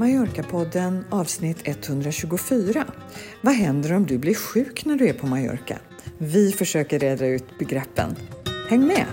Mallorca-podden avsnitt 124. Vad händer om du blir sjuk när du är på Mallorca? Vi försöker reda ut begreppen. Häng med!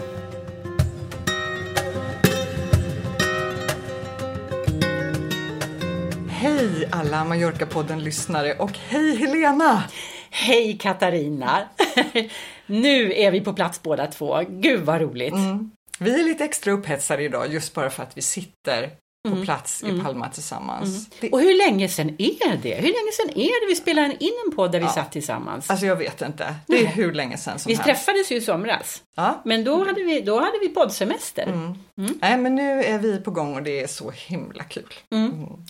Hej alla Mallorca-podden-lyssnare och hej Helena! Hej Katarina! nu är vi på plats båda två. Gud vad roligt! Mm. Vi är lite extra upphetsade idag just bara för att vi sitter på mm. plats i mm. Palma tillsammans. Mm. Och hur länge sedan är det? Hur länge sedan är det vi spelade in en podd där vi ja. satt tillsammans? Alltså jag vet inte. Det är Nej. hur länge sedan som Vi helst. träffades ju i somras. Ja. Men då hade vi, då hade vi poddsemester. Nej men nu är vi på gång och det är så himla kul.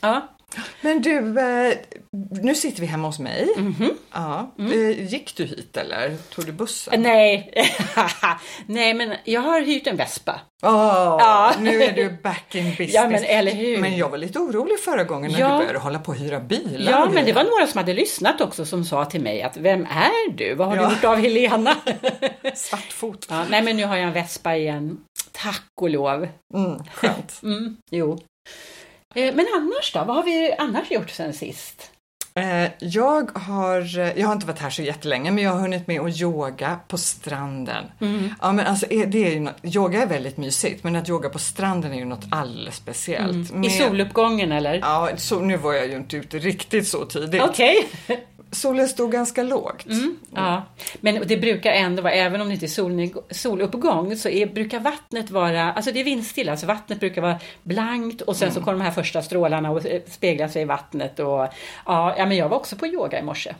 Ja. Men du, eh, nu sitter vi hemma hos mig. Mm -hmm. ja. Mm. Eh, gick du hit eller tog du bussen? Nej, nej men jag har hyrt en Vespa. Oh, ja. Nu är du back in business. Ja, men, eller hur? men jag var lite orolig förra gången när ja. du började hålla på att hyra bilar. Ja, men det var några som hade lyssnat också som sa till mig att vem är du? Vad har ja. du gjort av Helena? Svartfot. Ja, nej, men nu har jag en Vespa igen. Tack och lov. Mm, skönt. mm, jo. Eh, men annars då? Vad har vi annars gjort sen sist? Eh, jag har, jag har inte varit här så jättelänge men jag har hunnit med att yoga på stranden. Mm. Ja, men alltså, det är ju något, yoga är väldigt mysigt men att yoga på stranden är ju något alldeles speciellt. Mm. I soluppgången eller? Ja, så, nu var jag ju inte ute riktigt så tidigt. Okej. Okay. solen stod ganska lågt. Mm, ja. Men det brukar ändå vara, även om det inte är soluppgång, så är, brukar vattnet vara, alltså det är vindstilla, alltså vattnet brukar vara blankt och sen mm. så kommer de här första strålarna och speglar sig i vattnet. Och, ja, ja, men jag var också på yoga i morse.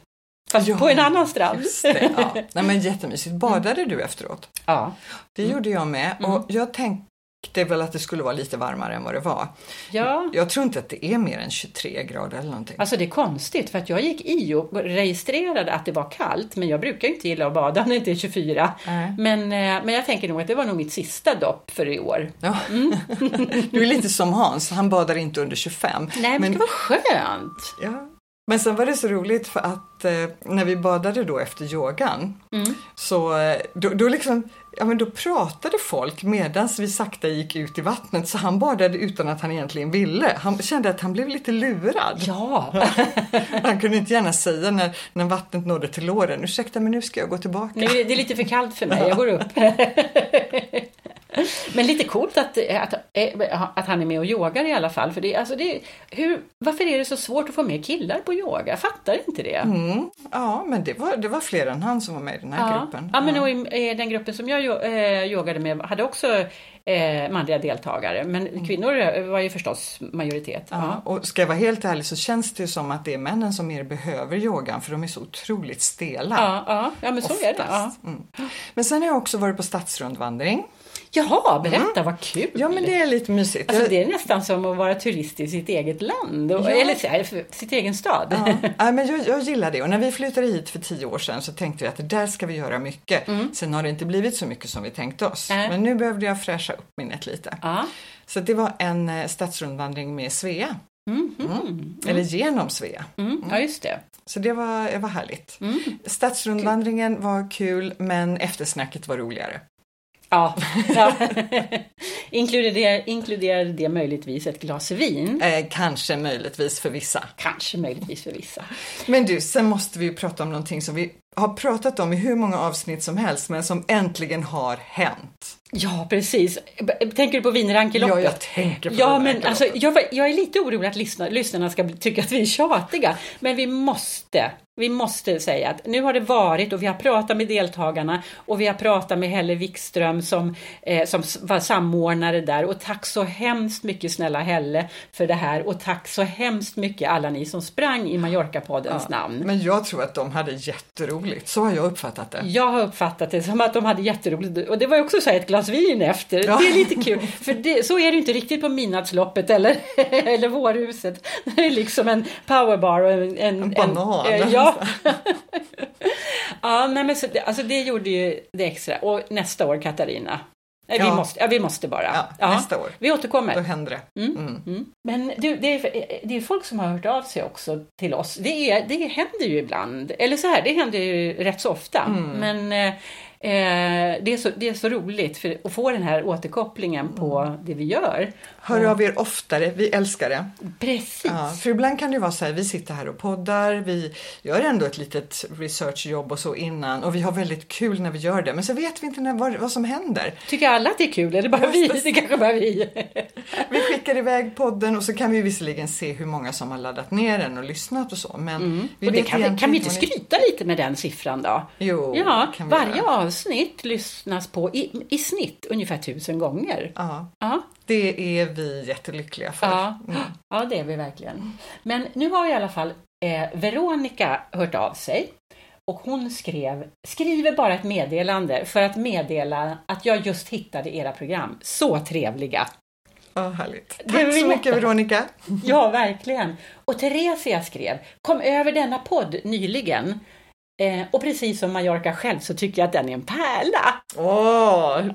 Fast ja, på en annan strand. Det, ja. Nej, men jättemysigt. Badade du efteråt? Ja. Det mm. gjorde jag med. Och jag tänkte det är väl att det skulle vara lite varmare än vad det var. Ja. Jag tror inte att det är mer än 23 grader eller någonting. Alltså det är konstigt för att jag gick i och registrerade att det var kallt men jag brukar inte gilla att bada när det inte är 24. Mm. Men, eh, men jag tänker nog att det var nog mitt sista dopp för i år. Ja. Mm. du är lite som Hans, han badar inte under 25. Nej men, men det var skönt. Ja. Men sen var det så roligt för att eh, när vi badade då efter yogan mm. så eh, då, då, liksom, ja, men då pratade folk medan vi sakta gick ut i vattnet så han badade utan att han egentligen ville. Han kände att han blev lite lurad. Ja. han kunde inte gärna säga när, när vattnet nådde till låren, ursäkta men nu ska jag gå tillbaka. Nej, det är lite för kallt för mig, jag går upp. Men lite coolt att, att, att han är med och yogar i alla fall. För det, alltså det, hur, varför är det så svårt att få med killar på yoga? Jag fattar inte det. Mm, ja, men det var, det var fler än han som var med i den här ja. gruppen. Ja, men och i, den gruppen som jag eh, yogade med hade också eh, manliga deltagare. Men mm. kvinnor var ju förstås majoritet. Ja, och ska jag vara helt ärlig så känns det som att det är männen som mer behöver yogan för de är så otroligt stela. Ja, ja, ja men så oftast. är det. Ja. Mm. Men sen har jag också varit på stadsrundvandring. Jaha, berätta mm. vad kul! Ja men det är lite mysigt. Alltså, det är nästan som att vara turist i sitt eget land, ja. eller sitt egen stad. Ja. ja men jag, jag, gillar det och när vi flyttade hit för tio år sedan så tänkte vi att där ska vi göra mycket. Mm. Sen har det inte blivit så mycket som vi tänkte oss. Äh. Men nu behövde jag fräscha upp minnet lite. Ja. Så det var en eh, stadsrundvandring med Svea. Mm, mm. Eller genom Svea. Mm, ja, just det. Så det var, det var härligt. Mm. Stadsrundvandringen var kul men eftersnacket var roligare. Ja, ja. inkluderar, inkluderar det möjligtvis ett glas vin? Eh, kanske möjligtvis för vissa. Kanske möjligtvis för vissa. Men du, sen måste vi ju prata om någonting som vi har pratat om i hur många avsnitt som helst men som äntligen har hänt. Ja, precis. Tänker du på vinrankeloppet? Ja, jag tänker på ja, men alltså, jag, jag, är lite orolig att lyssna, lyssnarna ska tycka att vi är tjatiga. Men vi måste, vi måste säga att nu har det varit och vi har pratat med deltagarna och vi har pratat med Helle Wikström som, eh, som var samordnare där. Och tack så hemskt mycket snälla Helle för det här och tack så hemskt mycket alla ni som sprang i Mallorca-poddens ja, namn. Men jag tror att de hade jätteroligt, så har jag uppfattat det. Jag har uppfattat det som att de hade jätteroligt och det var också så ett glas vin efter. Ja. Det är lite kul, för det, så är det inte riktigt på midnattsloppet eller, eller vårhuset. Det är liksom en powerbar och en... En, en banan. En, eh, ja. ja, nej, men så, alltså det gjorde ju det extra. Och nästa år Katarina, vi, ja. måste, ja, vi måste bara. Ja, ja, nästa år. Vi återkommer. Då händer det. Mm. Mm. Mm. Men du, det, är, det är folk som har hört av sig också till oss. Det, är, det händer ju ibland. Eller så här, det händer ju rätt så ofta. Mm. Men Eh, det, är så, det är så roligt för att få den här återkopplingen på Mm. det vi gör. Hör av er oftare, vi älskar det. Precis. Ja, för ibland kan det vara så här, vi sitter här och poddar, vi gör ändå ett litet researchjobb och så innan och vi har väldigt kul när vi gör det, men så vet vi inte när, vad, vad som händer. Tycker alla att det är kul? Eller bara vi? Det kanske bara vi. Vi skickar iväg podden och så kan vi visserligen se hur många som har laddat ner den och lyssnat och så, men vi Mm. Och det kan, vi, kan vi inte skryta lite med den siffran då? Jo, Ja, kan vi varje göra. avsnitt lyssnas på i, i snitt ungefär tusen gånger. Ja, Ja, det är vi jättelyckliga för. ja, Mm. ja, det är vi verkligen. Men nu har i alla fall eh, Veronica hört av sig och hon skrev, skriver bara ett meddelande för att meddela att jag just hittade era program. Så trevliga! Ja, härligt. Det Tack så mycket Veronica. Ja, verkligen. Och Theresia skrev, kom över denna podd nyligen. Eh, och precis som Mallorca själv så tycker jag att den är en pärla. Åh!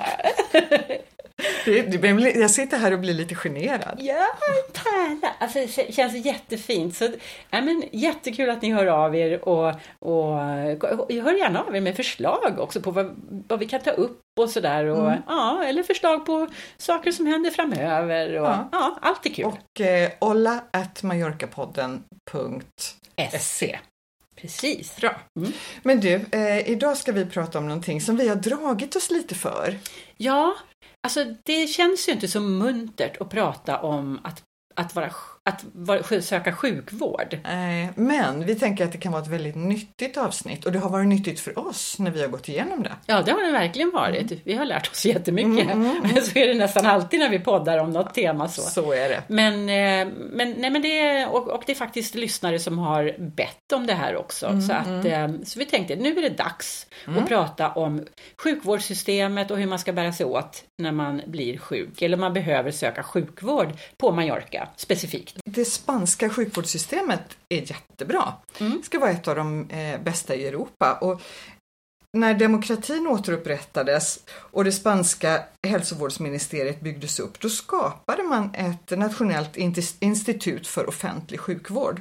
Blir- jag sitter här och blir lite generad. Ja, en pärla! Alltså det känns jättefint. Så, ja, men, jättekul att ni hör av er och, och, och hör gärna av er med förslag också på vad, vad vi kan ta upp och sådär. Och, Mm. ja, eller förslag på saker som händer framöver. Och, Ja. ja. allt är kul. Och eh, olla at mallorcapodden.se. Precis. Bra. Mm. Men du, eh, idag ska vi prata om någonting som vi har dragit oss lite för. Ja, alltså det känns ju inte så muntert att prata om att, att, vara, att söka sjukvård. Eh, men vi tänker att det kan vara ett väldigt nyttigt avsnitt och det har varit nyttigt för oss när vi har gått igenom det. Ja, det har det verkligen varit. Vi har lärt oss jättemycket. Mm, mm, Men så är det nästan alltid när vi poddar om något tema så. Så är det. Men, eh, men, nej, men det, är- och, och det är faktiskt lyssnare som har bett om det här också. Mm, så, att, eh, så vi tänkte nu är det dags att prata om sjukvårdssystemet och hur man ska bära sig åt när man blir sjuk eller man behöver söka sjukvård på Mallorca specifikt. Det spanska sjukvårdssystemet är jättebra. Mm. ska vara ett av de eh, bästa i Europa. Och när demokratin återupprättades och det spanska hälsovårdsministeriet byggdes upp, då skapade man ett nationellt institut för offentlig sjukvård.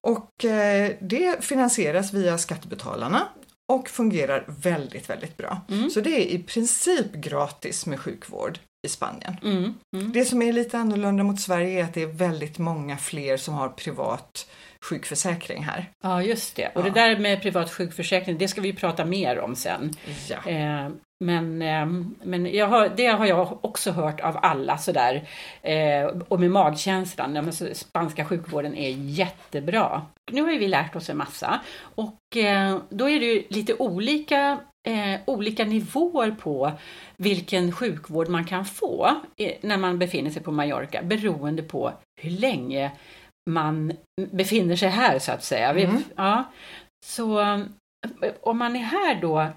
Och eh, det finansieras via skattebetalarna och fungerar väldigt, väldigt bra. Mm. Så det är i princip gratis med sjukvård i Spanien. Mm, mm. Det som är lite annorlunda mot Sverige är att det är väldigt många fler som har privat sjukförsäkring här. Ja, just det. Och Ja. det där med privat sjukförsäkring, det ska vi prata mer om sen. Ja. Eh, men eh, men jag har, det har jag också hört av alla sådär. Eh, och med magkänslan, ja, spanska sjukvården är jättebra. Nu har vi lärt oss en massa och eh, då är det ju lite olika, eh, olika nivåer på vilken sjukvård man kan få när man befinner sig på Mallorca beroende på hur länge man befinner sig här så att säga. Mm. ja, så om man är här då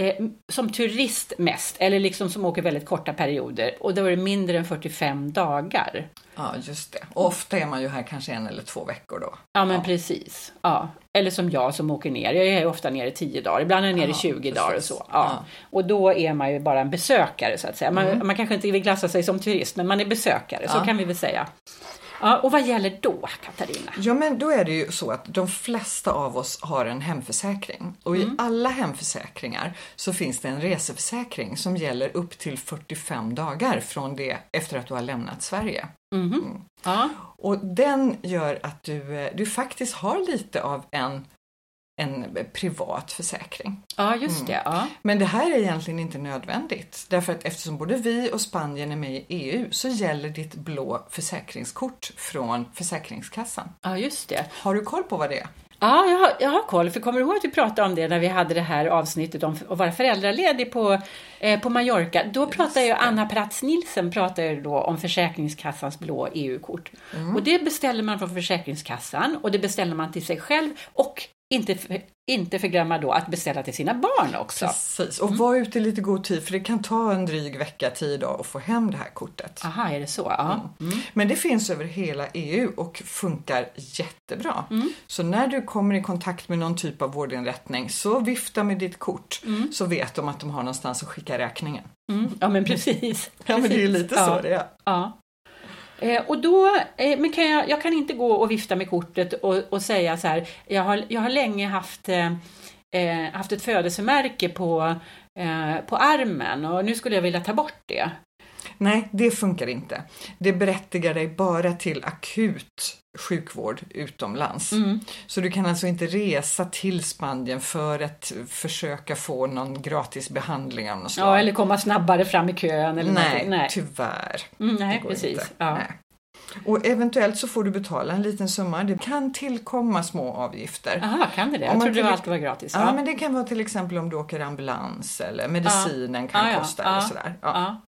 eh, som turist mest, eller liksom som åker väldigt korta perioder och då är det mindre än 45 dagar. Ja, just det. Och ofta är man ju här kanske en eller två veckor då. Ja, men Ja. precis. Ja. Eller som jag som åker ner. Jag är ofta nere i 10 dagar, ibland är jag nere i Ja, 20 dagar och precis. så. Ja. Ja. Och då är man ju bara en besökare så att säga. Man, Mm. man kanske inte vill klassa sig som turist, men man är besökare, så kan vi väl säga. Ja, och vad gäller då, Katarina? Ja, men då är det ju så att de flesta av oss har en hemförsäkring och i alla hemförsäkringar så finns det en reseförsäkring som gäller upp till 45 dagar från det efter att du har lämnat Sverige. Mhm. Ja. Och den gör att du, eh, du faktiskt har lite av en, en privat försäkring. ja, just det. Ja. Men det här är egentligen inte nödvändigt därför att eftersom både vi och Spanien är med i EU så gäller ditt blå försäkringskort från Försäkringskassan. ja, just det. Har du koll på vad det är? Ja, jag har, jag har koll. För kommer du ihåg att vi pratade om det när vi hade det här avsnittet om att vara föräldraledig på, eh, på Mallorca? Då pratade ju Anna Pratz Nielsen pratade då om Försäkringskassans blå EU-kort. Och det beställer man från Försäkringskassan och det beställer man till sig själv och inte, för, inte förglömma då att beställa till sina barn också. Precis, och var ute i lite god tid för det kan ta en dryg vecka, tio dagar att få hem det här kortet. Aha, är det så? Ja. Mm. Men det finns över hela EU och funkar jättebra. Så när du kommer i kontakt med någon typ av vårdinrättning så vifta med ditt kort så vet de att de har någonstans att skicka räkningen. Mm. Ja, men precis. Ja men det är ju lite Ja. så det är. Ja. Eh, och då, eh, men kan jag, jag kan inte gå och vifta med kortet och, och säga så här, jag har, jag har länge haft eh, eh haft ett födelsemärke på, eh, på armen och nu skulle jag vilja ta bort det. Nej, det funkar inte. Det berättigar dig bara till akut sjukvård utomlands. Mm. Så du kan alltså inte resa till Spanien för att försöka få någon gratis behandling av något slag. Ja, eller komma snabbare fram i kön eller nej, någonting. Nej, tyvärr. mm, nej precis. Ja. Nej. Och eventuellt så får du betala en liten summa. Det kan tillkomma små avgifter. Aha, kan det det? Jag trodde till- alltid var gratis. Ja, men det kan vara till exempel om du åker ambulans eller medicinen kan Ja, ja, kosta ja, eller sådär. Ja.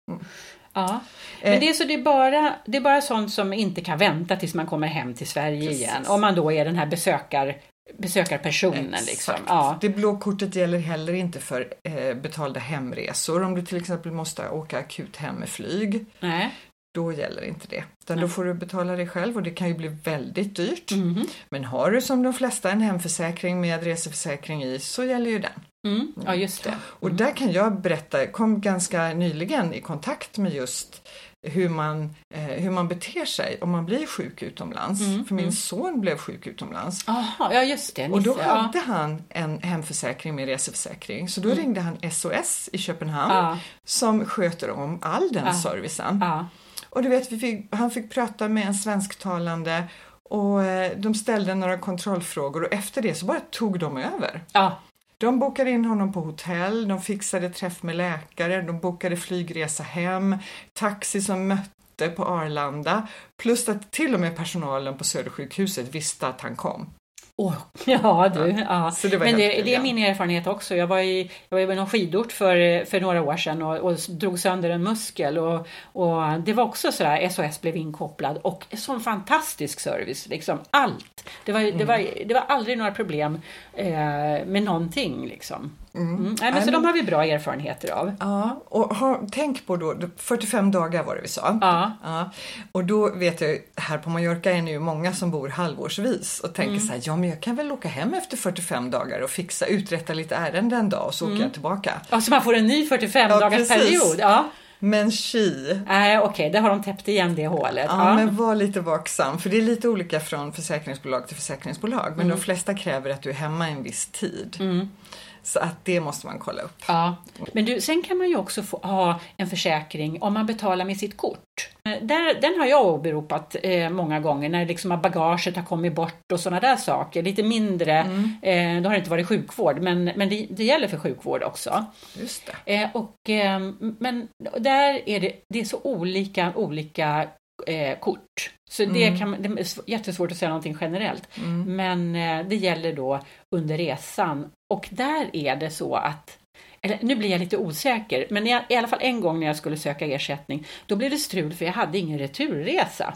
Ja. Mm. Ja. Men Eh, det är, så det, är bara, det är bara sånt som inte kan vänta tills man kommer hem till Sverige Precis. igen. Om man då är den här besökar, besökarpersonen. Liksom. Ja. Det blå kortet gäller heller inte för eh, betalda hemresor. Om du till exempel måste åka akut hem med flyg, Nej. Då gäller inte det. Utan Nej. då får du betala det själv och det kan ju bli väldigt dyrt. Mhm. Men har du som de flesta en hemförsäkring med reseförsäkring i så gäller ju den. Mm. Ja, just det. Och där kan jag berätta, jag kom ganska nyligen i kontakt med just hur man, eh, hur man beter sig om man blir sjuk utomlands. Mm, För min mm. son blev sjuk utomlands. Aha, ja, just det. Och då ja. hade han en hemförsäkring med reseförsäkring. Så då Mm. ringde han SOS i Köpenhamn Ja, som sköter om all den Ja. servicen. ja. Och du vet, fick, han fick prata med en svensktalande och eh, de ställde några kontrollfrågor och efter det så bara tog de över. ja. De bokade in honom på hotell, de fixade träff med läkare, de bokade flygresa hem, taxi som mötte på Arlanda, plus att till och med personalen på Södersjukhuset visste att han kom. Åh, ja, du. Ja. Så det var Men det, det är min erfarenhet också. Jag var i, jag var i någon skidort för, för några år sedan och, och drog sönder en muskel och, och det var också sådär, SOS blev inkopplad och sån fantastisk service, liksom allt. Det var, det var, det var aldrig några problem eh, med någonting liksom. Mm. Nej, men så de har vi bra erfarenheter av. Ja, och ha, tänk på då, 45 dagar var det vi sa. Ja, Ja, och då vet jag, här på Mallorca är det ju många som bor halvårsvis och tänker Mm. så här, ja men jag kan väl åka hem efter 45 dagar och fixa, uträtta lite ärenden en dag och så åker jag tillbaka. alltså man får en ny 45 Ja, dagars precis. period. Ja. Men tji, Nej, okej, där har de täppt igen det hålet. ja, Ja. men var lite vaksam för det är lite olika från försäkringsbolag till försäkringsbolag men de flesta kräver att du är hemma en viss tid. Mm. Så att det måste man kolla upp. Ja, men du, sen kan man ju också få ha en försäkring om man betalar med sitt kort. Eh, Där, den har jag åberopat eh, många gånger när liksom bagaget har kommit bort och sådana där saker. Lite mindre, eh, då har det inte varit sjukvård, men, men det, det gäller för sjukvård också. Just det. Eh, och, eh, men där är det, det är så olika, olika eh, kort. Så det, Mm. kan, det är sv- jättesvårt att säga någonting generellt. Mm. Men eh, det gäller då under resan. Och där är det så att, eller nu blir jag lite osäker, men i, i alla fall en gång när jag skulle söka ersättning, då blev det strul för jag hade ingen returresa.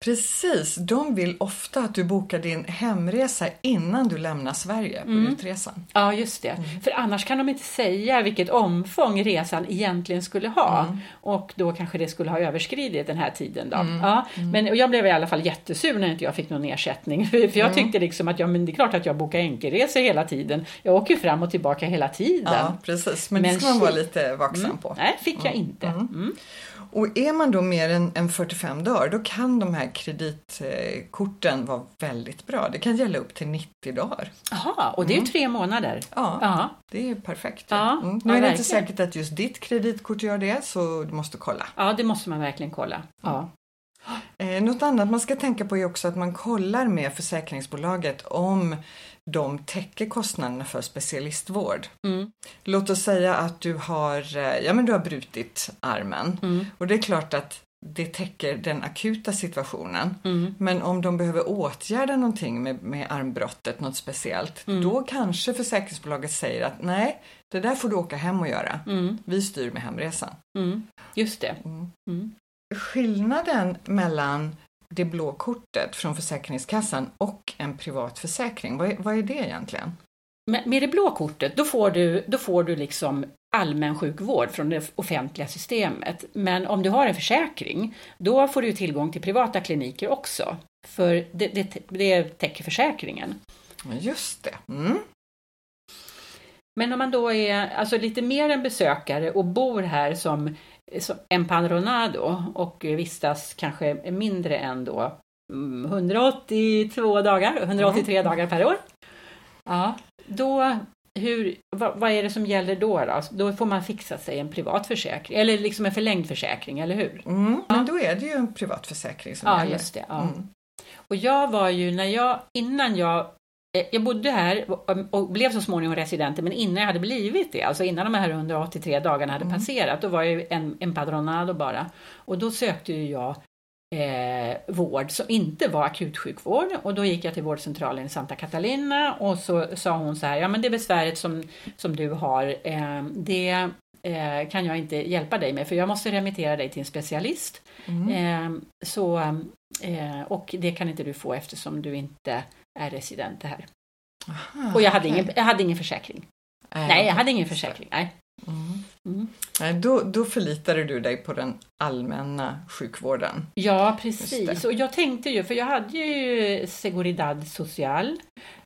Precis, de vill ofta att du bokar din hemresa innan du lämnar Sverige på Mm. utresan. Ja, just det. För annars kan de inte säga vilket omfång resan egentligen skulle ha. Mm. Och då kanske det skulle ha överskridit den här tiden. Då. Ja, men och jag blev i alla fall jättesur när inte jag fick någon ersättning. För jag Mm. tyckte liksom att ja, men det är klart att jag bokar enkelresor hela tiden. Jag åker fram och tillbaka hela tiden. Ja, precis. Men, Men det ska man vara lite vaksam Mm. på. Nej, fick jag inte. Mm. Och är man då mer än, än 45 dagar, då kan de här kreditkorten vara väldigt bra. Det kan gälla upp till 90 dagar. Jaha, och det är ju tre månader. Ja, Ja, det är perfekt. Ja, Mm. Nu är det inte säkert att just ditt kreditkort gör det, så du måste kolla. ja, det måste man verkligen kolla. Ja. Eh, något annat man ska tänka på är också att man kollar med försäkringsbolaget om de täcker kostnaderna för specialistvård. Mm. Låt oss säga att du har, eh, ja, men du har brutit armen Mm. och det är klart att det täcker den akuta situationen. Mm. Men om de behöver åtgärda någonting med, med armbrottet, något speciellt, Mm. då kanske försäkringsbolaget säger att nej, det där får du åka hem och göra. Mm. Vi styr med hemresan. Mm. Just det. Mm. Mm. Skillnaden mellan det blå kortet från Försäkringskassan och en privat försäkring, vad är, vad är det egentligen? Men med det blå kortet, då får du, då får du liksom allmän sjukvård från det offentliga systemet. Men om du har en försäkring, då får du tillgång till privata kliniker också. För det, det, det täcker försäkringen. Just det. Mm. Men om man då är alltså lite mer en besökare och bor här som, som empadronado och vistas kanske mindre än då mm, 182 dagar, 183 dagar per år. Ja, då hur, vad, vad, är det som gäller då, då? Då får man fixa sig en privat försäkring, eller liksom en förlängd försäkring, eller hur? Mm, ja. Men då är det ju en privat försäkring som ja, gäller. Just det, ja. Mm. Och jag var ju, när jag, innan jag jag bodde här och blev så småningom resident, men innan jag hade blivit det, alltså innan de här 183 dagarna hade mm. passerat, då var jag en, en padronado bara. Och då sökte ju jag eh, vård som inte var akutsjukvård och då gick jag till vårdcentralen i Santa Catalina och så sa hon så här, ja men det besväret som, som du har, eh, det eh, kan jag inte hjälpa dig med för jag måste remittera dig till en specialist. Mm. Eh, så, eh, och det kan inte du få eftersom du inte är resident här. Aha, och jag hade, okay. ingen, jag hade ingen försäkring. Äh, nej, jag hade ingen försäkring. Nej. Mm. Mm. Nej, då, då förlitade du dig på den allmänna sjukvården. Ja, precis. Och jag tänkte ju, för jag hade ju Seguridad Social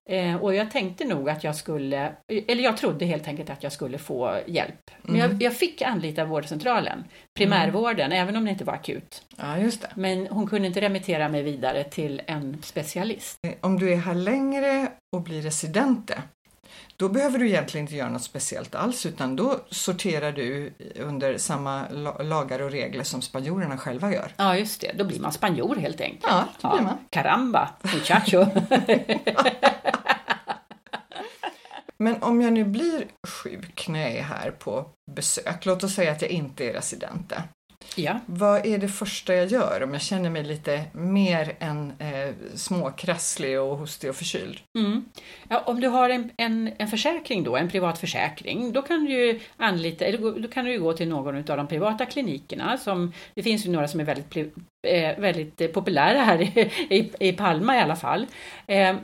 eh, och jag tänkte nog att jag skulle, eller jag trodde helt enkelt att jag skulle få hjälp. Men mm. jag, jag, fick anlita vårdcentralen, primärvården, mm. även om det inte var akut. Ja, just det. Men hon kunde inte remittera mig vidare till en specialist. Om du är här längre och blir residente, då behöver du egentligen inte göra något speciellt alls utan då sorterar du under samma lagar och regler som spanjorerna själva gör. Ja, just det. Då blir man spanjor helt enkelt. Ja, det blir man. Caramba, muchacho! Men om jag nu blir sjuk när jag är här på besök, låt oss säga att jag inte är residente. Ja. Vad är det första jag gör om jag känner mig lite mer än eh, småkrasslig och hostig och förkyld? Mm. Ja, om du har en, en, en försäkring då, en privat försäkring, då kan du anlita, eller då kan du gå till någon av de privata klinikerna. Som, det finns ju några som är väldigt, eh, väldigt populära här i, i, i Palma i alla fall. Eh, eh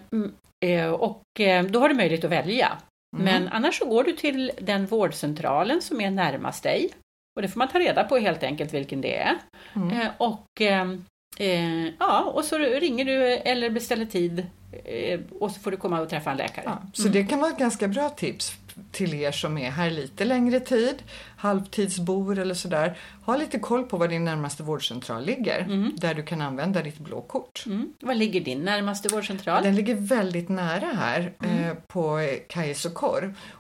och eh, då har du möjlighet att välja. Mm. Men annars så går du till den vårdcentralen som är närmast dig och det får man ta reda på helt enkelt vilken det är. Mm. Eh, och, eh, eh, ja, och så ringer du eller beställer tid eh, och så får du komma och träffa en läkare. Ja, så mm. det kan vara ett ganska bra tips till er som är här lite längre tid, halvtidsbor eller sådär. Ha lite koll på var din närmaste vårdcentral ligger, mm. där du kan använda ditt blå kort. Mm. Var ligger din närmaste vårdcentral? Den ligger väldigt nära här mm. eh, på Kajs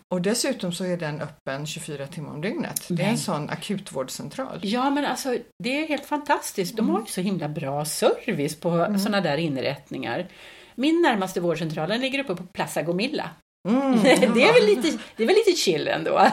och dessutom så är den öppen 24 timmar om dygnet. Det är en sån akutvårdscentral. Ja men alltså det är helt fantastiskt. De har ju så himla bra service på mm. sådana där inrättningar. Min närmaste vårdcentral ligger uppe på Plaza Gomilla. Mm, det, är väl lite, det är väl lite chill ändå.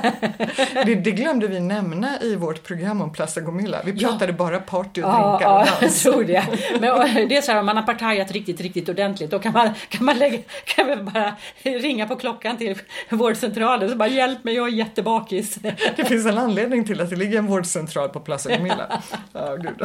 det, det glömde vi nämna i vårt program om Plaza Gomilla. Vi pratade ja. bara party och drinkar ja, och dans. jag tror det. Men det är så här, om man har partajat riktigt, riktigt ordentligt då kan man, kan man, lägga, kan man bara ringa på klockan till vårdcentralen och bara hjälp mig, jag är jättebakis. Det finns en anledning till att det ligger en vårdcentral på Plaza Gomilla. Ja, gud.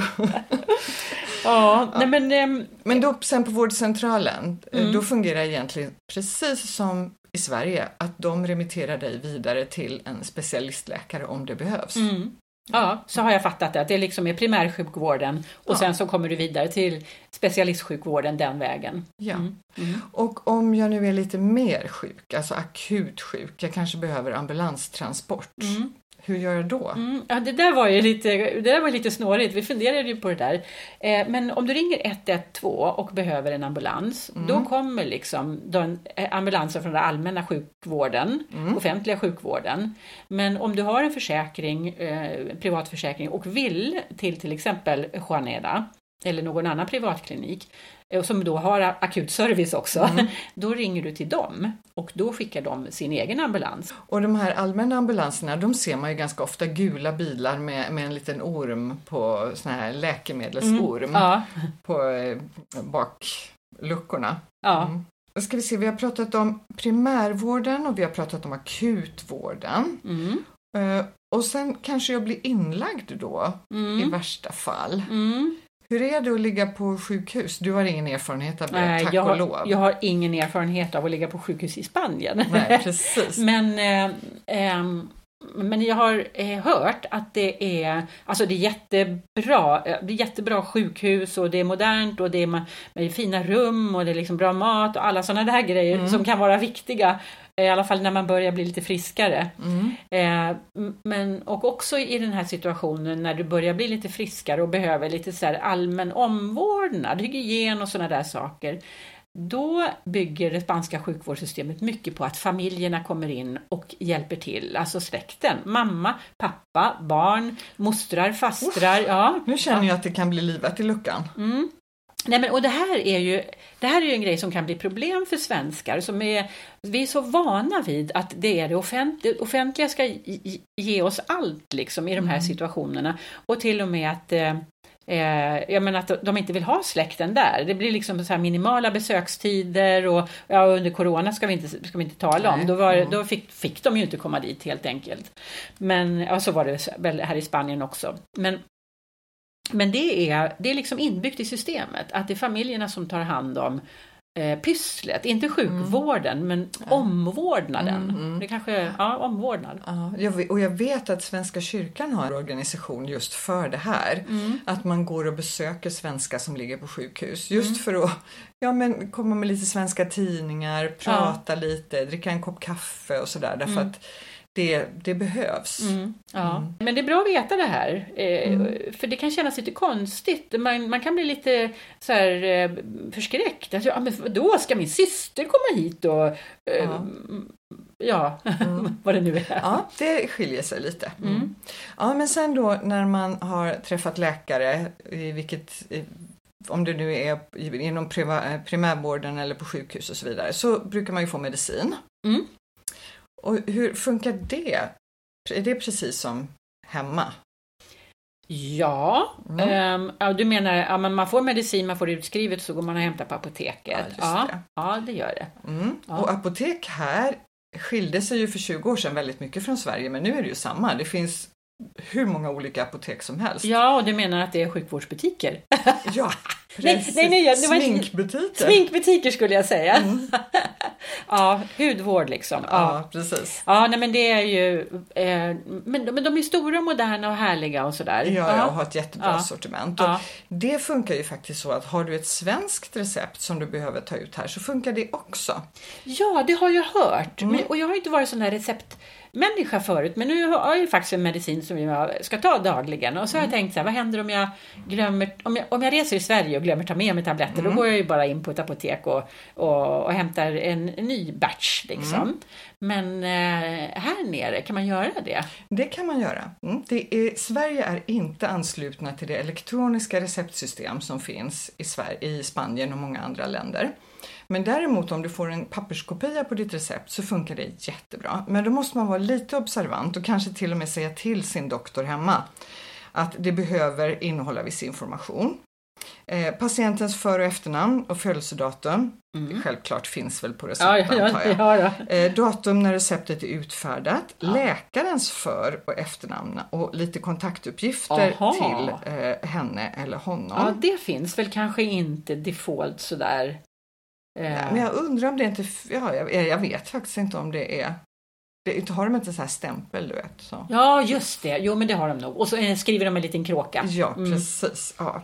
Ja, nej men... Äm... Men då sen på vårdcentralen, mm. då fungerar egentligen precis som i Sverige att de remitterar dig vidare till en specialistläkare om det behövs. Mm. Ja, så har jag fattat det, att det liksom är primärsjukvården och ja. sen så kommer du vidare till specialistsjukvården den vägen. Ja, mm. Mm. och om jag nu är lite mer sjuk, alltså akut sjuk, jag kanske behöver ambulanstransport. Mm. Hur gör jag då? Mm, ja, det där var ju lite, det där var lite snårigt, vi funderade ju på det där. Eh, men om du ringer 112 och behöver en ambulans, mm. då kommer liksom den, eh, ambulansen från den allmänna sjukvården, mm. offentliga sjukvården. Men om du har en försäkring, eh, privatförsäkring och vill till till exempel Juaneda, eller någon annan privatklinik, och som då har akut service också, mm. då ringer du till dem och då skickar de sin egen ambulans. Och de här allmänna ambulanserna, de ser man ju ganska ofta gula bilar med, med en liten orm på sån här läkemedelsorm mm. ja. på eh, bakluckorna. Ja. Mm. Ska vi se, vi har pratat om primärvården och vi har pratat om akutvården. Mm. Uh, och sen kanske jag blir inlagd då mm. i värsta fall. Mm. Hur är det att ligga på sjukhus? Du har ingen erfarenhet av det, Nej, tack jag och lov. Jag har ingen erfarenhet av att ligga på sjukhus i Spanien. Nej, precis. Men eh, eh, men jag har eh, hört att det är, alltså det är jättebra, eh, det är jättebra sjukhus och det är modernt och det är med, med fina rum och det är liksom bra mat och alla sådana där grejer mm. som kan vara viktiga i alla fall när man börjar bli lite friskare. Mm. Eh, men, och också i den här situationen när du börjar bli lite friskare och behöver lite så allmän omvårdnad, hygien och sådana där saker. Då bygger det spanska sjukvårdssystemet mycket på att familjerna kommer in och hjälper till, alltså släkten. Mamma, pappa, barn, mostrar, fastrar. Ja, Nu känner jag att det kan bli livat i luckan. Mm. Nej, men, och det här, är ju, det här är ju en grej som kan bli problem för svenskar. Som är, vi är så vana vid att det är det offentliga, offentliga ska ge- ge oss allt liksom, i de här situationerna. Och till och med att eh, Eh, jag menar att de inte vill ha släkten där. Det blir liksom så här minimala besökstider och ja, under corona ska vi inte, ska vi inte tala om. Nej. Då, var, Mm. då fick, fick de ju inte komma dit helt enkelt. Men ja, så var det väl här i Spanien också. Men men det är, det är liksom inbyggt i systemet att det är familjerna som tar hand om eh, pysslet, inte sjukvården men omvårdnaden. Mm, mm. Det kanske, ja, omvårdnad. Ja, och jag vet att Svenska kyrkan har en organisation just för det här. Att man går och besöker svenskar som ligger på sjukhus. Just för att ja, men komma med lite svenska tidningar, prata lite, dricka en kopp kaffe och sådär. Därför att det, det behövs. Mm, ja. Men det är bra att veta det här, eh, Mm. för det kan kännas lite konstigt. Man, man kan bli lite så här, eh, förskräckt. Alltså, ja, men då ska min syster komma hit och eh, ja, vad det nu är. Ja, det skiljer sig lite. Mm. Mm. Ja, men sen då när man har träffat läkare, vilket, om det nu är inom priva- primärvården eller på sjukhus och så vidare, så brukar man ju få medicin. Mm. Och hur funkar det? Är det precis som hemma? Ja, Mm. ehm, ja, du menar ja, men man får medicin, man får det utskrivet så går man och hämtar på apoteket. Ja, just ja, det. ja, det gör det. Mm. Ja. Och apotek här skilde sig ju för 20 år sedan väldigt mycket från Sverige, men nu är det ju samma. Det finns hur många olika apotek som helst. Ja, och du menar att det är sjukvårdsbutiker? Ja, Nej, nej, nej, det var Sminkbutiker. Sminkbutiker skulle jag säga. ja, hudvård liksom. Ja. Ja, precis. Ja, nej men det är ju, eh, men, men de är stora, moderna och härliga och sådär. Ja, ja, och har ett jättebra Ja. sortiment. Ja. Och det funkar ju faktiskt så att har du ett svenskt recept som du behöver ta ut här så funkar det också. Ja, det har jag hört. Mm. Men, och jag har inte varit sån där receptmänniska förut, men nu har jag ju faktiskt en medicin som jag ska ta dagligen. Och så har Mm. jag tänkt så här, vad händer om jag glömmer, om jag, om jag reser i Sverige glömmer ta med mig tabletter, Mm. då går jag ju bara in på ett apotek och, och, och hämtar en ny batch liksom. Mm. Men eh, här nere, kan man göra det? Det kan man göra. Mm. Det är, Sverige är inte anslutna till det elektroniska receptsystem som finns i, Sverige, i Spanien och många andra länder. Men däremot om du får en papperskopia på ditt recept så funkar det jättebra. Men då måste man vara lite observant och kanske till och med säga till sin doktor hemma att det behöver innehålla viss information. Eh, patientens för och efternamn och födelsedatum. Självklart finns väl på Mm. Ja, receptet ja, jag. ja, ja. Eh, datum när receptet är utfärdat, läkarens för och efternamn och lite kontaktuppgifter Aha. till eh, henne eller honom. ja, det finns väl kanske inte default sådär. Eh, Ja, men jag undrar om det inte, ja, jag, jag vet faktiskt inte om det är, det, har de inte så här stämpel du vet? Så. Ja, just det. Jo, men det har de nog. Och så eh, skriver de en liten kråka. Ja, Mm. precis. Ja.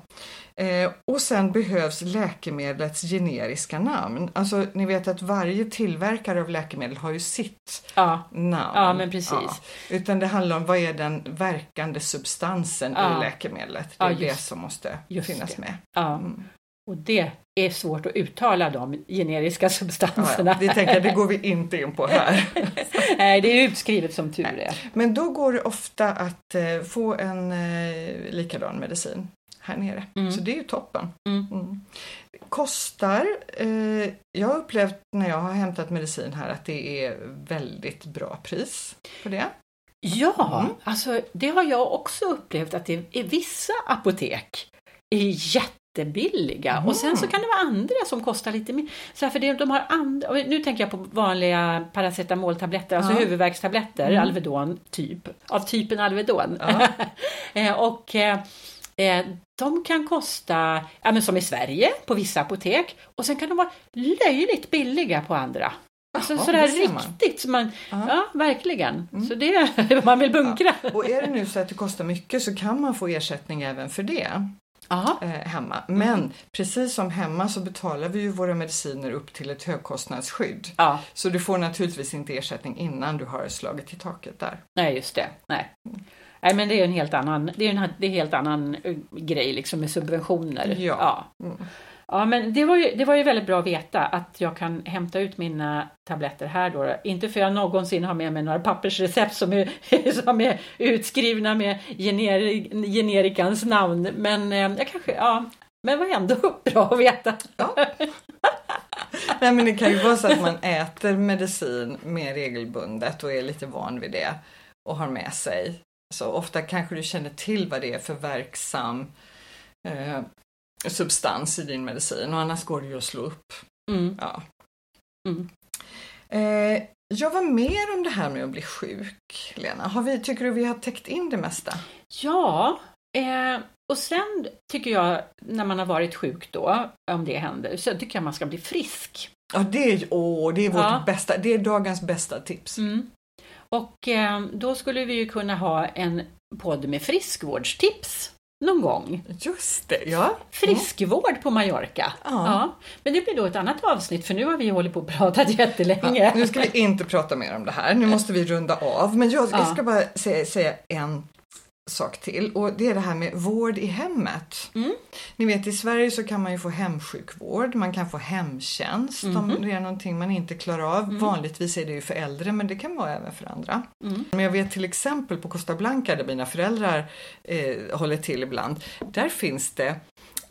Eh, och sen behövs läkemedlets generiska namn. Alltså ni vet att varje tillverkare av läkemedel har ju sitt Ja, namn. Ja, men precis. Utan det handlar om vad är den verkande substansen Ja. i läkemedlet. Det Ja, är det som måste finnas det. med. ja. Mm. Och det är svårt att uttala de generiska substanserna. ja. Det tänker jag, det går vi inte in på här. Nej, det är utskrivet som tur är. Men då går det ofta att eh, få en eh, likadan medicin här nere. Mm. Så det är ju toppen. Mm. Mm. Kostar, eh, jag har upplevt när jag har hämtat medicin här att det är väldigt bra pris på det. Ja, Mm. alltså det har jag också upplevt att det är vissa apotek är jättebilliga Mm. och sen så kan det vara andra som kostar lite mer. Så här, för det, de har andra, nu tänker jag på vanliga paracetamoltabletter, alltså Ja. huvudvärkstabletter, Mm. Alvedon typ, av typen Alvedon. Ja. Eh, och eh, eh, de kan kosta, ja, men som i Sverige på vissa apotek och sen kan de vara löjligt billiga på andra. Alltså Jaha, sådär man. riktigt, så man, Ja. ja verkligen. Mm. Så det, man vill bunkra. Och är det nu så att det kostar mycket så kan man få ersättning även för det Ja. Eh, hemma. Men precis som hemma så betalar vi ju våra mediciner upp till ett högkostnadsskydd. Ja, Så du får naturligtvis inte ersättning innan du har slagit i taket där. nej just det. Nej. Nej men det är en helt annan, det är en, det är en helt annan eh, grej liksom med subventioner. Ja. Ja. Mm. Ja, men det var, ju, det var ju väldigt bra att veta att jag kan hämta ut mina tabletter här då. Inte för jag någonsin har med mig några pappersrecept som är, som är utskrivna med generi, generikans namn. Men eh, jag kanske, ja, men var ändå bra att veta. Ja. Nej, men det kan ju vara så att man äter medicin mer regelbundet och är lite van vid det och har med sig. Så ofta kanske du känner till vad det är för verksam eh, substans i din medicin och annars går det ju att slå upp. Mm. Ja. Mm. Eh, jag var mer om det här med att bli sjuk, Lena. Har vi, tycker du vi har täckt in det mesta? Ja, eh, och sen tycker jag när man har varit sjuk då, om det händer, så tycker jag man ska bli frisk. Ja, det är, åh, det är, vårt Ja. bästa, det är dagens bästa tips. Mm. Och eh, då skulle vi ju kunna ha en podd med friskvårdstips någon gång. Just det, ja. Friskvård på Mallorca. Ja. Men det blir då ett annat avsnitt för nu har vi hållit på och pratat jättelänge. Ja, nu ska vi inte prata mer om det här. Nu måste vi runda av. Men jag, jag Ja. ska bara säga, säga en sak till och det är det här med vård i hemmet. Mm. Ni vet i Sverige så kan man ju få hemsjukvård, man kan få hemtjänst om Mhm. det är någonting man inte klarar av. Vanligtvis är det ju för äldre men det kan vara även för andra. Mm. Men jag vet till exempel på Costa Blanca där mina föräldrar eh, håller till ibland. Där finns det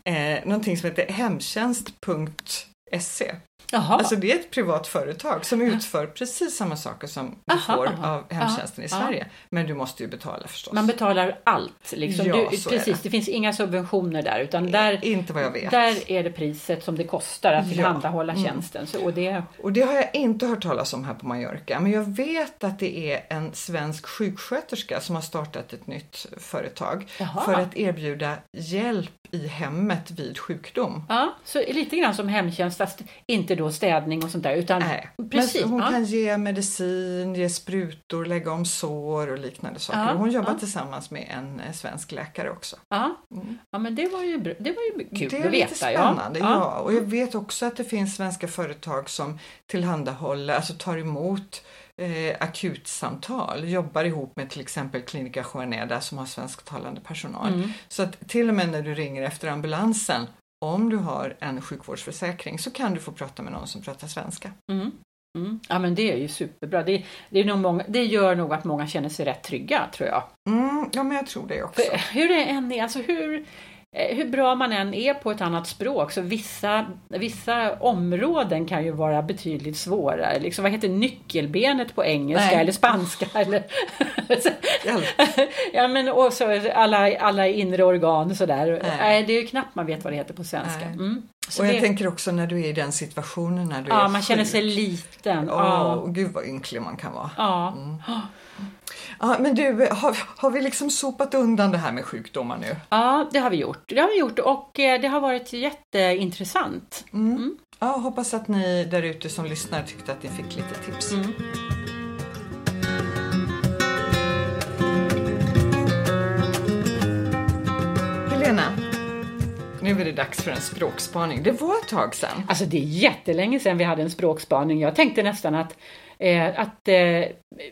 eh, någonting som heter hemtjänst.se. Jaha. Alltså det är ett privat företag som utför precis samma saker som du Aha, får aha. av hemtjänsten i Ja, Sverige. Men du måste ju betala förstås. Man betalar allt. Liksom. Ja, du, precis, det. det. finns inga subventioner där utan där, Inte vad jag vet. där är det priset som det kostar att Ja. tillhandahålla Mm. tjänsten. Så, och det, Och det har jag inte hört talas om här på Mallorca. Men jag vet att det är en svensk sjuksköterska som har startat ett nytt företag för att erbjuda hjälp i hemmet vid sjukdom. ja, så lite grann som hemtjänst fast inte då städning och sånt där utan precis. hon ja. kan ge medicin, ge sprutor, lägga om sår och liknande saker. Ja, hon jobbar ja. tillsammans med en svensk läkare också. Ja. Mm. ja, men det var ju, det var ju kul Det är att lite veta. spännande, ja. ja. Och jag vet också att det finns svenska företag som tillhandahåller, alltså tar emot eh, akutsamtal, jobbar ihop med till exempel Klinika Juaneda som har svensktalande personal. Mm. Så att till och med när du ringer efter ambulansen, om du har en sjukvårdsförsäkring så kan du få prata med någon som pratar svenska. Mm. Mm. Ja men det är ju superbra. Det, det, är nog många, det gör nog att många känner sig rätt trygga tror jag. Mm, ja, men jag tror det också. För hur det än är, alltså hur, hur bra man än är på ett annat språk så vissa, vissa områden kan ju vara betydligt svårare. Liksom, vad heter nyckelbenet på engelska Nej. eller spanska? Eller, ja men och så alla, alla inre organ sådär. Nej. Det är ju knappt man vet vad det heter på svenska. Mm. Och jag det, tänker också när du är i den situationen när du ja, är man känner sjuk. sig liten. Åh, Ja. gud vad ynklig man kan vara. Ja. Ja, men du, har, har vi liksom sopat undan det här med sjukdomar nu? ja, det har vi gjort. Det har vi gjort och eh, det har varit jätteintressant. Mm. Ja, hoppas att ni där ute som lyssnar tyckte att ni fick lite tips. Mm. Helena, nu är det dags för en språkspaning. Det var ett tag sedan. Alltså det är jättelänge sedan vi hade en språkspaning. Jag tänkte nästan att, eh, att, eh,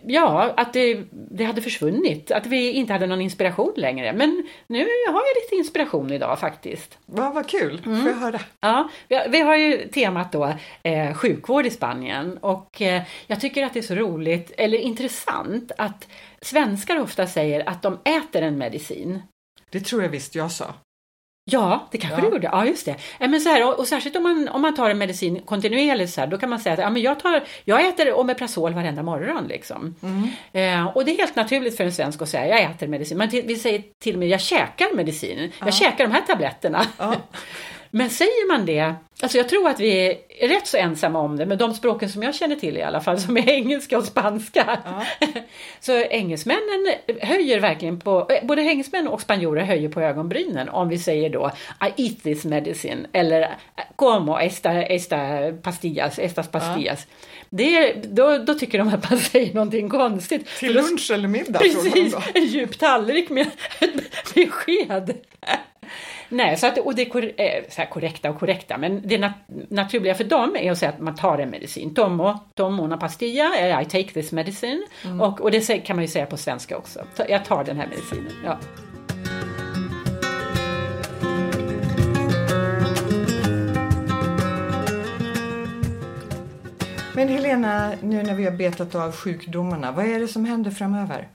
ja, att det, det hade försvunnit, att vi inte hade någon inspiration längre. Men nu har jag lite inspiration idag faktiskt. Va, vad kul, Mm. får jag höra? Ja, vi har, vi har ju temat då eh, sjukvård i Spanien och eh, jag tycker att det är så roligt, eller intressant, att svenskar ofta säger att de äter en medicin. Det tror jag visst jag sa. Ja, det kanske Ja. du gjorde. Ja, just det. Men så här, och, och särskilt om man, om man tar en medicin kontinuerligt så här, då kan man säga att ja, men jag, tar, jag äter Omeprazol varenda morgon. Liksom. Mm. Eh, och det är helt naturligt för en svensk att säga jag äter medicin. Man till, vi säger till och med jag käkar medicin. Ja. Jag käkar de här tabletterna. Ja. Men säger man det, alltså jag tror att vi är rätt så ensamma om det, med de språken som jag känner till i alla fall, som är engelska och spanska. Ja. Så engelsmännen höjer verkligen på, eh, både engelsmän och spanjorer höjer på ögonbrynen om vi säger då I eat this medicine eller como esta, esta pastillas, estas pastillas. Det är, då, då tycker de att man säger någonting konstigt. Till då- lunch eller middag Precis, en djup tallrik med, med sked. Nej, så att, och det är kor eh, så korrekta och korrekta, men det nat naturliga för dem är att säga att man tar en medicin. Tomo, tomo pastilla, eh, I take this medicine. Mm. Och, och det kan man ju säga på svenska också. Jag tar den här medicinen. Ja. Men Helena, nu när vi har betat av sjukdomarna, vad är det som händer framöver?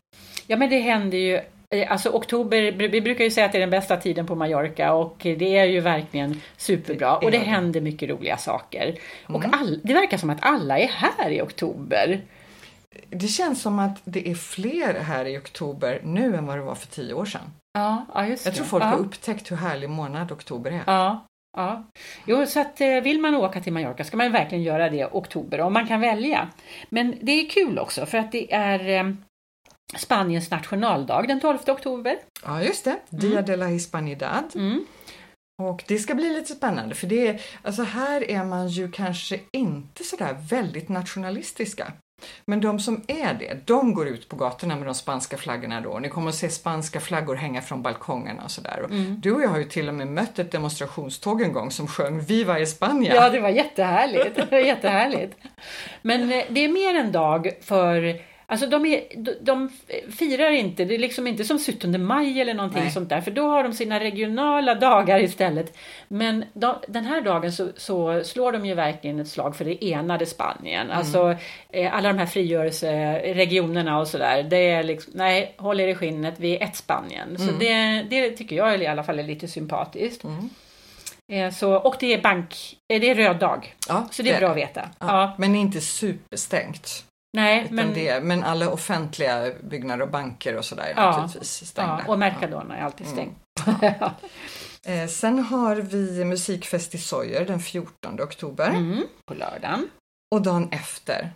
Ja, men det händer ju Alltså oktober, vi brukar ju säga att det är den bästa tiden på Mallorca och det är ju verkligen superbra och det händer mycket roliga saker. Mm. Och all, det verkar som att alla är här i oktober. Det känns som att det är fler här i oktober nu än vad det var för tio år sedan. Ja, ja just Jag tror folk ja. har upptäckt hur härlig månad oktober är. Ja, Ja, jo, så att eh, vill man åka till Mallorca ska man verkligen göra det i oktober om man kan välja. Men det är kul också för att det är eh, Spaniens nationaldag den 12 oktober. Ja, just det. Dia mm. de la Hispanidad. Mm. Och det ska bli lite spännande för det är, alltså här är man ju kanske inte sådär väldigt nationalistiska. Men de som är det, de går ut på gatorna med de spanska flaggorna då. Ni kommer att se spanska flaggor hänga från balkongerna och sådär. Mm. Du och jag har ju till och med mött ett demonstrationståg en gång som sjöng Viva España! Ja, det var jättehärligt. Det var jättehärligt. Men eh, det är mer en dag för Alltså de, är, de, de firar inte, det är liksom inte som 17 maj eller någonting Nej. sånt där, för då har de sina regionala dagar istället. Men de, den här dagen så, så, slår de ju verkligen ett slag för det enade Spanien. Mm. Alltså eh, alla de här frigörelseregionerna och sådär, det är liksom, nej, håll er i skinnet, vi är ett Spanien. Mm. Så det, det tycker jag i alla fall är lite sympatiskt. Mm. Eh, så, och det är bank, eh, det är röd dag. Ja, så det är bra att veta. Ja, ja. Men inte superstängt. Nej, men... Det, men alla offentliga byggnader och banker och sådär är ja, naturligtvis stängda. Ja, och Mercadona är alltid stängt. Mm. eh, sen har vi musikfest i Sojer den 14 oktober. Mm, på lördagen. Och dagen efter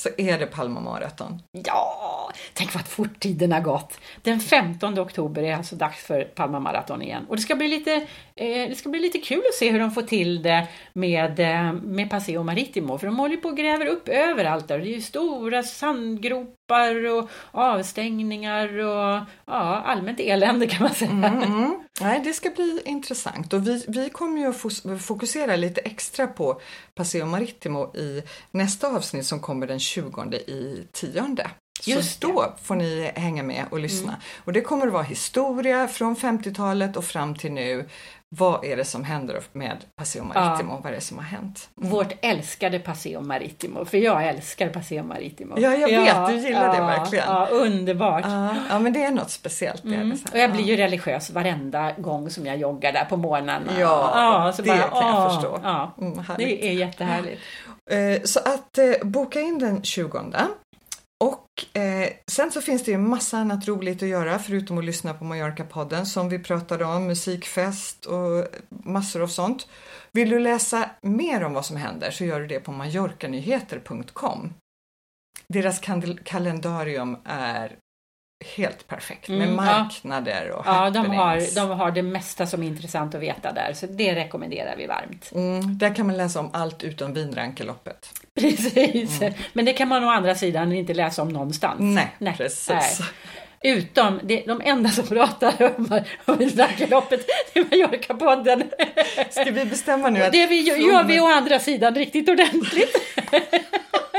så är det Palma Marathon. Ja, tänk vad fort tiden har gått. Den 15 oktober är alltså dags för Palma Marathon igen. Och det ska bli lite, eh, det ska bli lite kul att se hur de får till det med, eh, med Paseo Maritimo. För de håller på och gräver upp överallt där. Det är ju stora sandgropar och avstängningar och ja, allmänt elände kan man säga. Mm, mm. Nej, det ska bli intressant och vi, vi kommer ju att fokusera lite extra på Paseo Maritimo i nästa avsnitt som kommer den 20 i tionde. Just så då får ni hänga med och lyssna. Mm. Och det kommer att vara historia från 50-talet och fram till nu. Vad är det som händer med Paseo Maritimo? Ja. Vad är det som har hänt? Mm. Vårt älskade Paseo Maritimo, för jag älskar Paseo Maritimo. Ja, jag vet, ja, du gillar ja, det verkligen. Ja, underbart. Ja, men det är något speciellt. Mm. Och jag blir ju religiös varenda gång som jag joggar där på morgnarna. Ja, det bara, kan jag förstå. Mm, det är jättehärligt. Eh, så att eh, boka in den 20 och eh, sen så finns det ju massa annat roligt att göra förutom att lyssna på Mallorca-podden som vi pratade om, musikfest och massor av sånt. Vill du läsa mer om vad som händer så gör du det på mallorcanyheter.com. Deras kalendarium är helt perfekt med mm, marknader ja. och Ja, de har, de har det mesta som är intressant att veta där, så det rekommenderar vi varmt. Mm, där kan man läsa om allt utom vinrankeloppet. Precis, mm. men det kan man å andra sidan inte läsa om någonstans. Nej, Nej. precis. Nej. Utom det, de enda som pratar om, om vinrankeloppet, det är Mallorca-podden. Ska vi bestämma nu att... Det vi, gör vi å andra sidan riktigt ordentligt.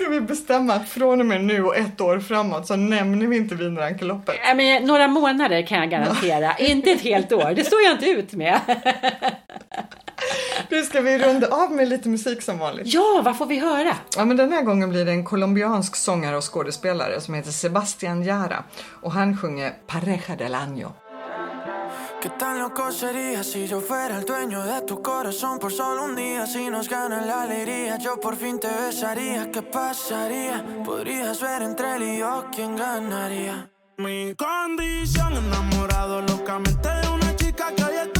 Ska vi bestämma att från och med nu och ett år framåt så nämner vi inte vinrankeloppet? Men några månader kan jag garantera, inte ett helt år. Det står jag inte ut med. Nu ska vi runda av med lite musik som vanligt. Ja, vad får vi höra? Ja, men den här gången blir det en colombiansk sångare och skådespelare som heter Sebastian Jara och han sjunger Pareja del Año. ¿Qué tan loco sería si yo fuera el dueño de tu corazón por solo un día? Si nos gana la alegría, yo por fin te besaría. ¿Qué pasaría? Podrías ver entre él y yo quién ganaría. Mi condición enamorado locamente de una chica que hoy extraño.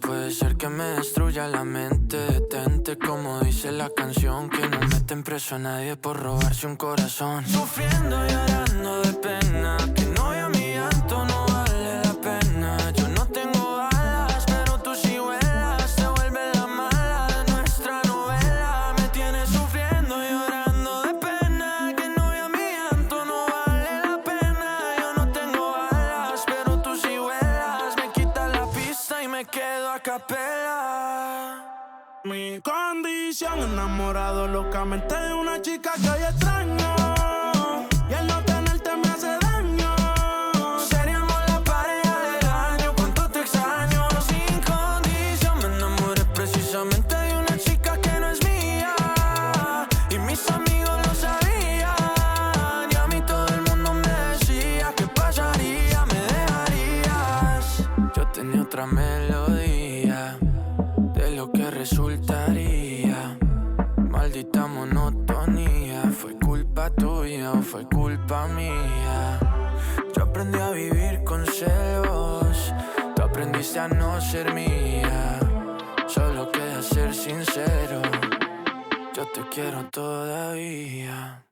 Puede ser que me destruya la mente. Detente, como dice la canción. Que no meten preso a nadie por robarse un corazón. Sufriendo y llorando de pena. Que no a mi llanto no Mi condición, enamorado locamente de una chica que hoy extraño. Culpa mía. Yo aprendí a vivir con celos. Tú aprendiste a no ser mía. Solo queda ser sincero. Yo te quiero todavía